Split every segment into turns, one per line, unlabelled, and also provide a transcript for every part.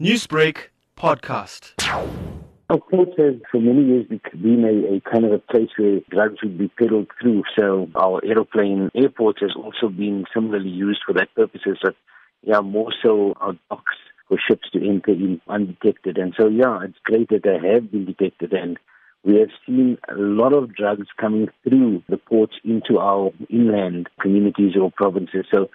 Newsbreak podcast.
Our port has for many years been a, a, kind of a place where drugs would be peddled through. So our aeroplane airport has also been similarly used for that purposes. But yeah, more so our docks for ships to enter in undetected. And so yeah, it's great that they have been detected and we have seen a lot of drugs coming through the ports into our inland communities or provinces. So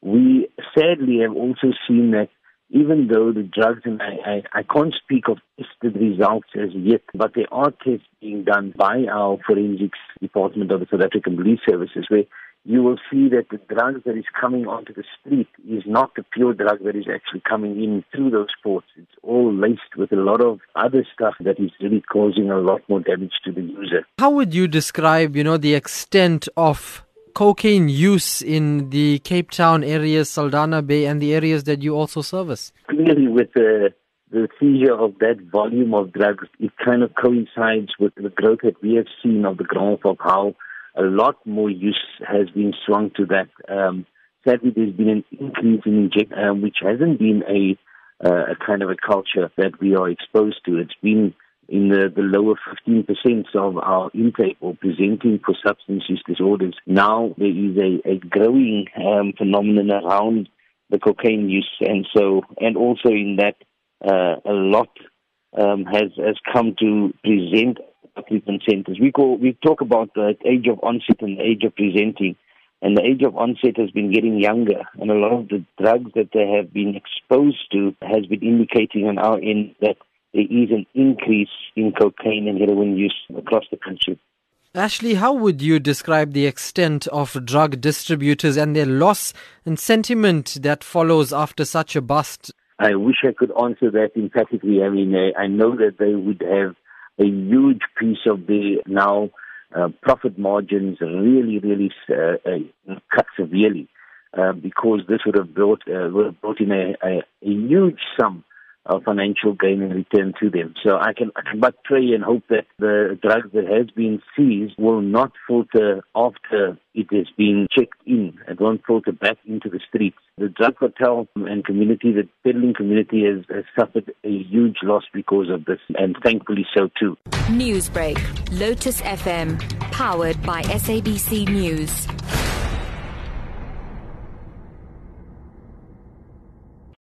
we sadly have also seen that even though the drugs, and I, I, I can't speak of tested results as yet, but there are tests being done by our forensics department of the South African Police Services where you will see that the drug that is coming onto the street is not the pure drug that is actually coming in through those ports. It's all laced with a lot of other stuff that is really causing a lot more damage to the user.
How would you describe, you know, the extent of cocaine use in the Cape Town areas, Saldanha Bay, and the areas that you also service?
Clearly, with the the seizure of that volume of drugs, it kind of coincides with the growth that we have seen of the graph of how a lot more use has been swung to that. Um, sadly, there's been an increase in inject, um, which hasn't been a uh, a kind of a culture that we are exposed to. It's been in the, the lower 15% of our intake or presenting for substance use disorders. Now there is a, a growing um, phenomenon around the cocaine use, and so and also in that uh, a lot um, has has come to present treatment centers. We call we talk about the age of onset and the age of presenting. And the age of onset has been getting younger, and a lot of the drugs that they have been exposed to has been indicating on our end that there is an increase in cocaine and heroin use across the country.
Ashley, how would you describe the extent of drug distributors and their loss and sentiment that follows after such a bust?
I wish I could answer that emphatically. I mean, I know that they would have a huge piece of the now uh, profit margins really, really uh, uh, cut severely uh, because this would have brought uh, would have brought in a, a, a huge sum of financial gain and return to them. So I can, I can but pray and hope that the drug that has been seized will not filter after it has been checked in. It won't filter back into the streets. The drug cartel and community, the peddling community has, has suffered a huge loss because of this, and thankfully so too.
Newsbreak, Lotus FM, powered by SABC News.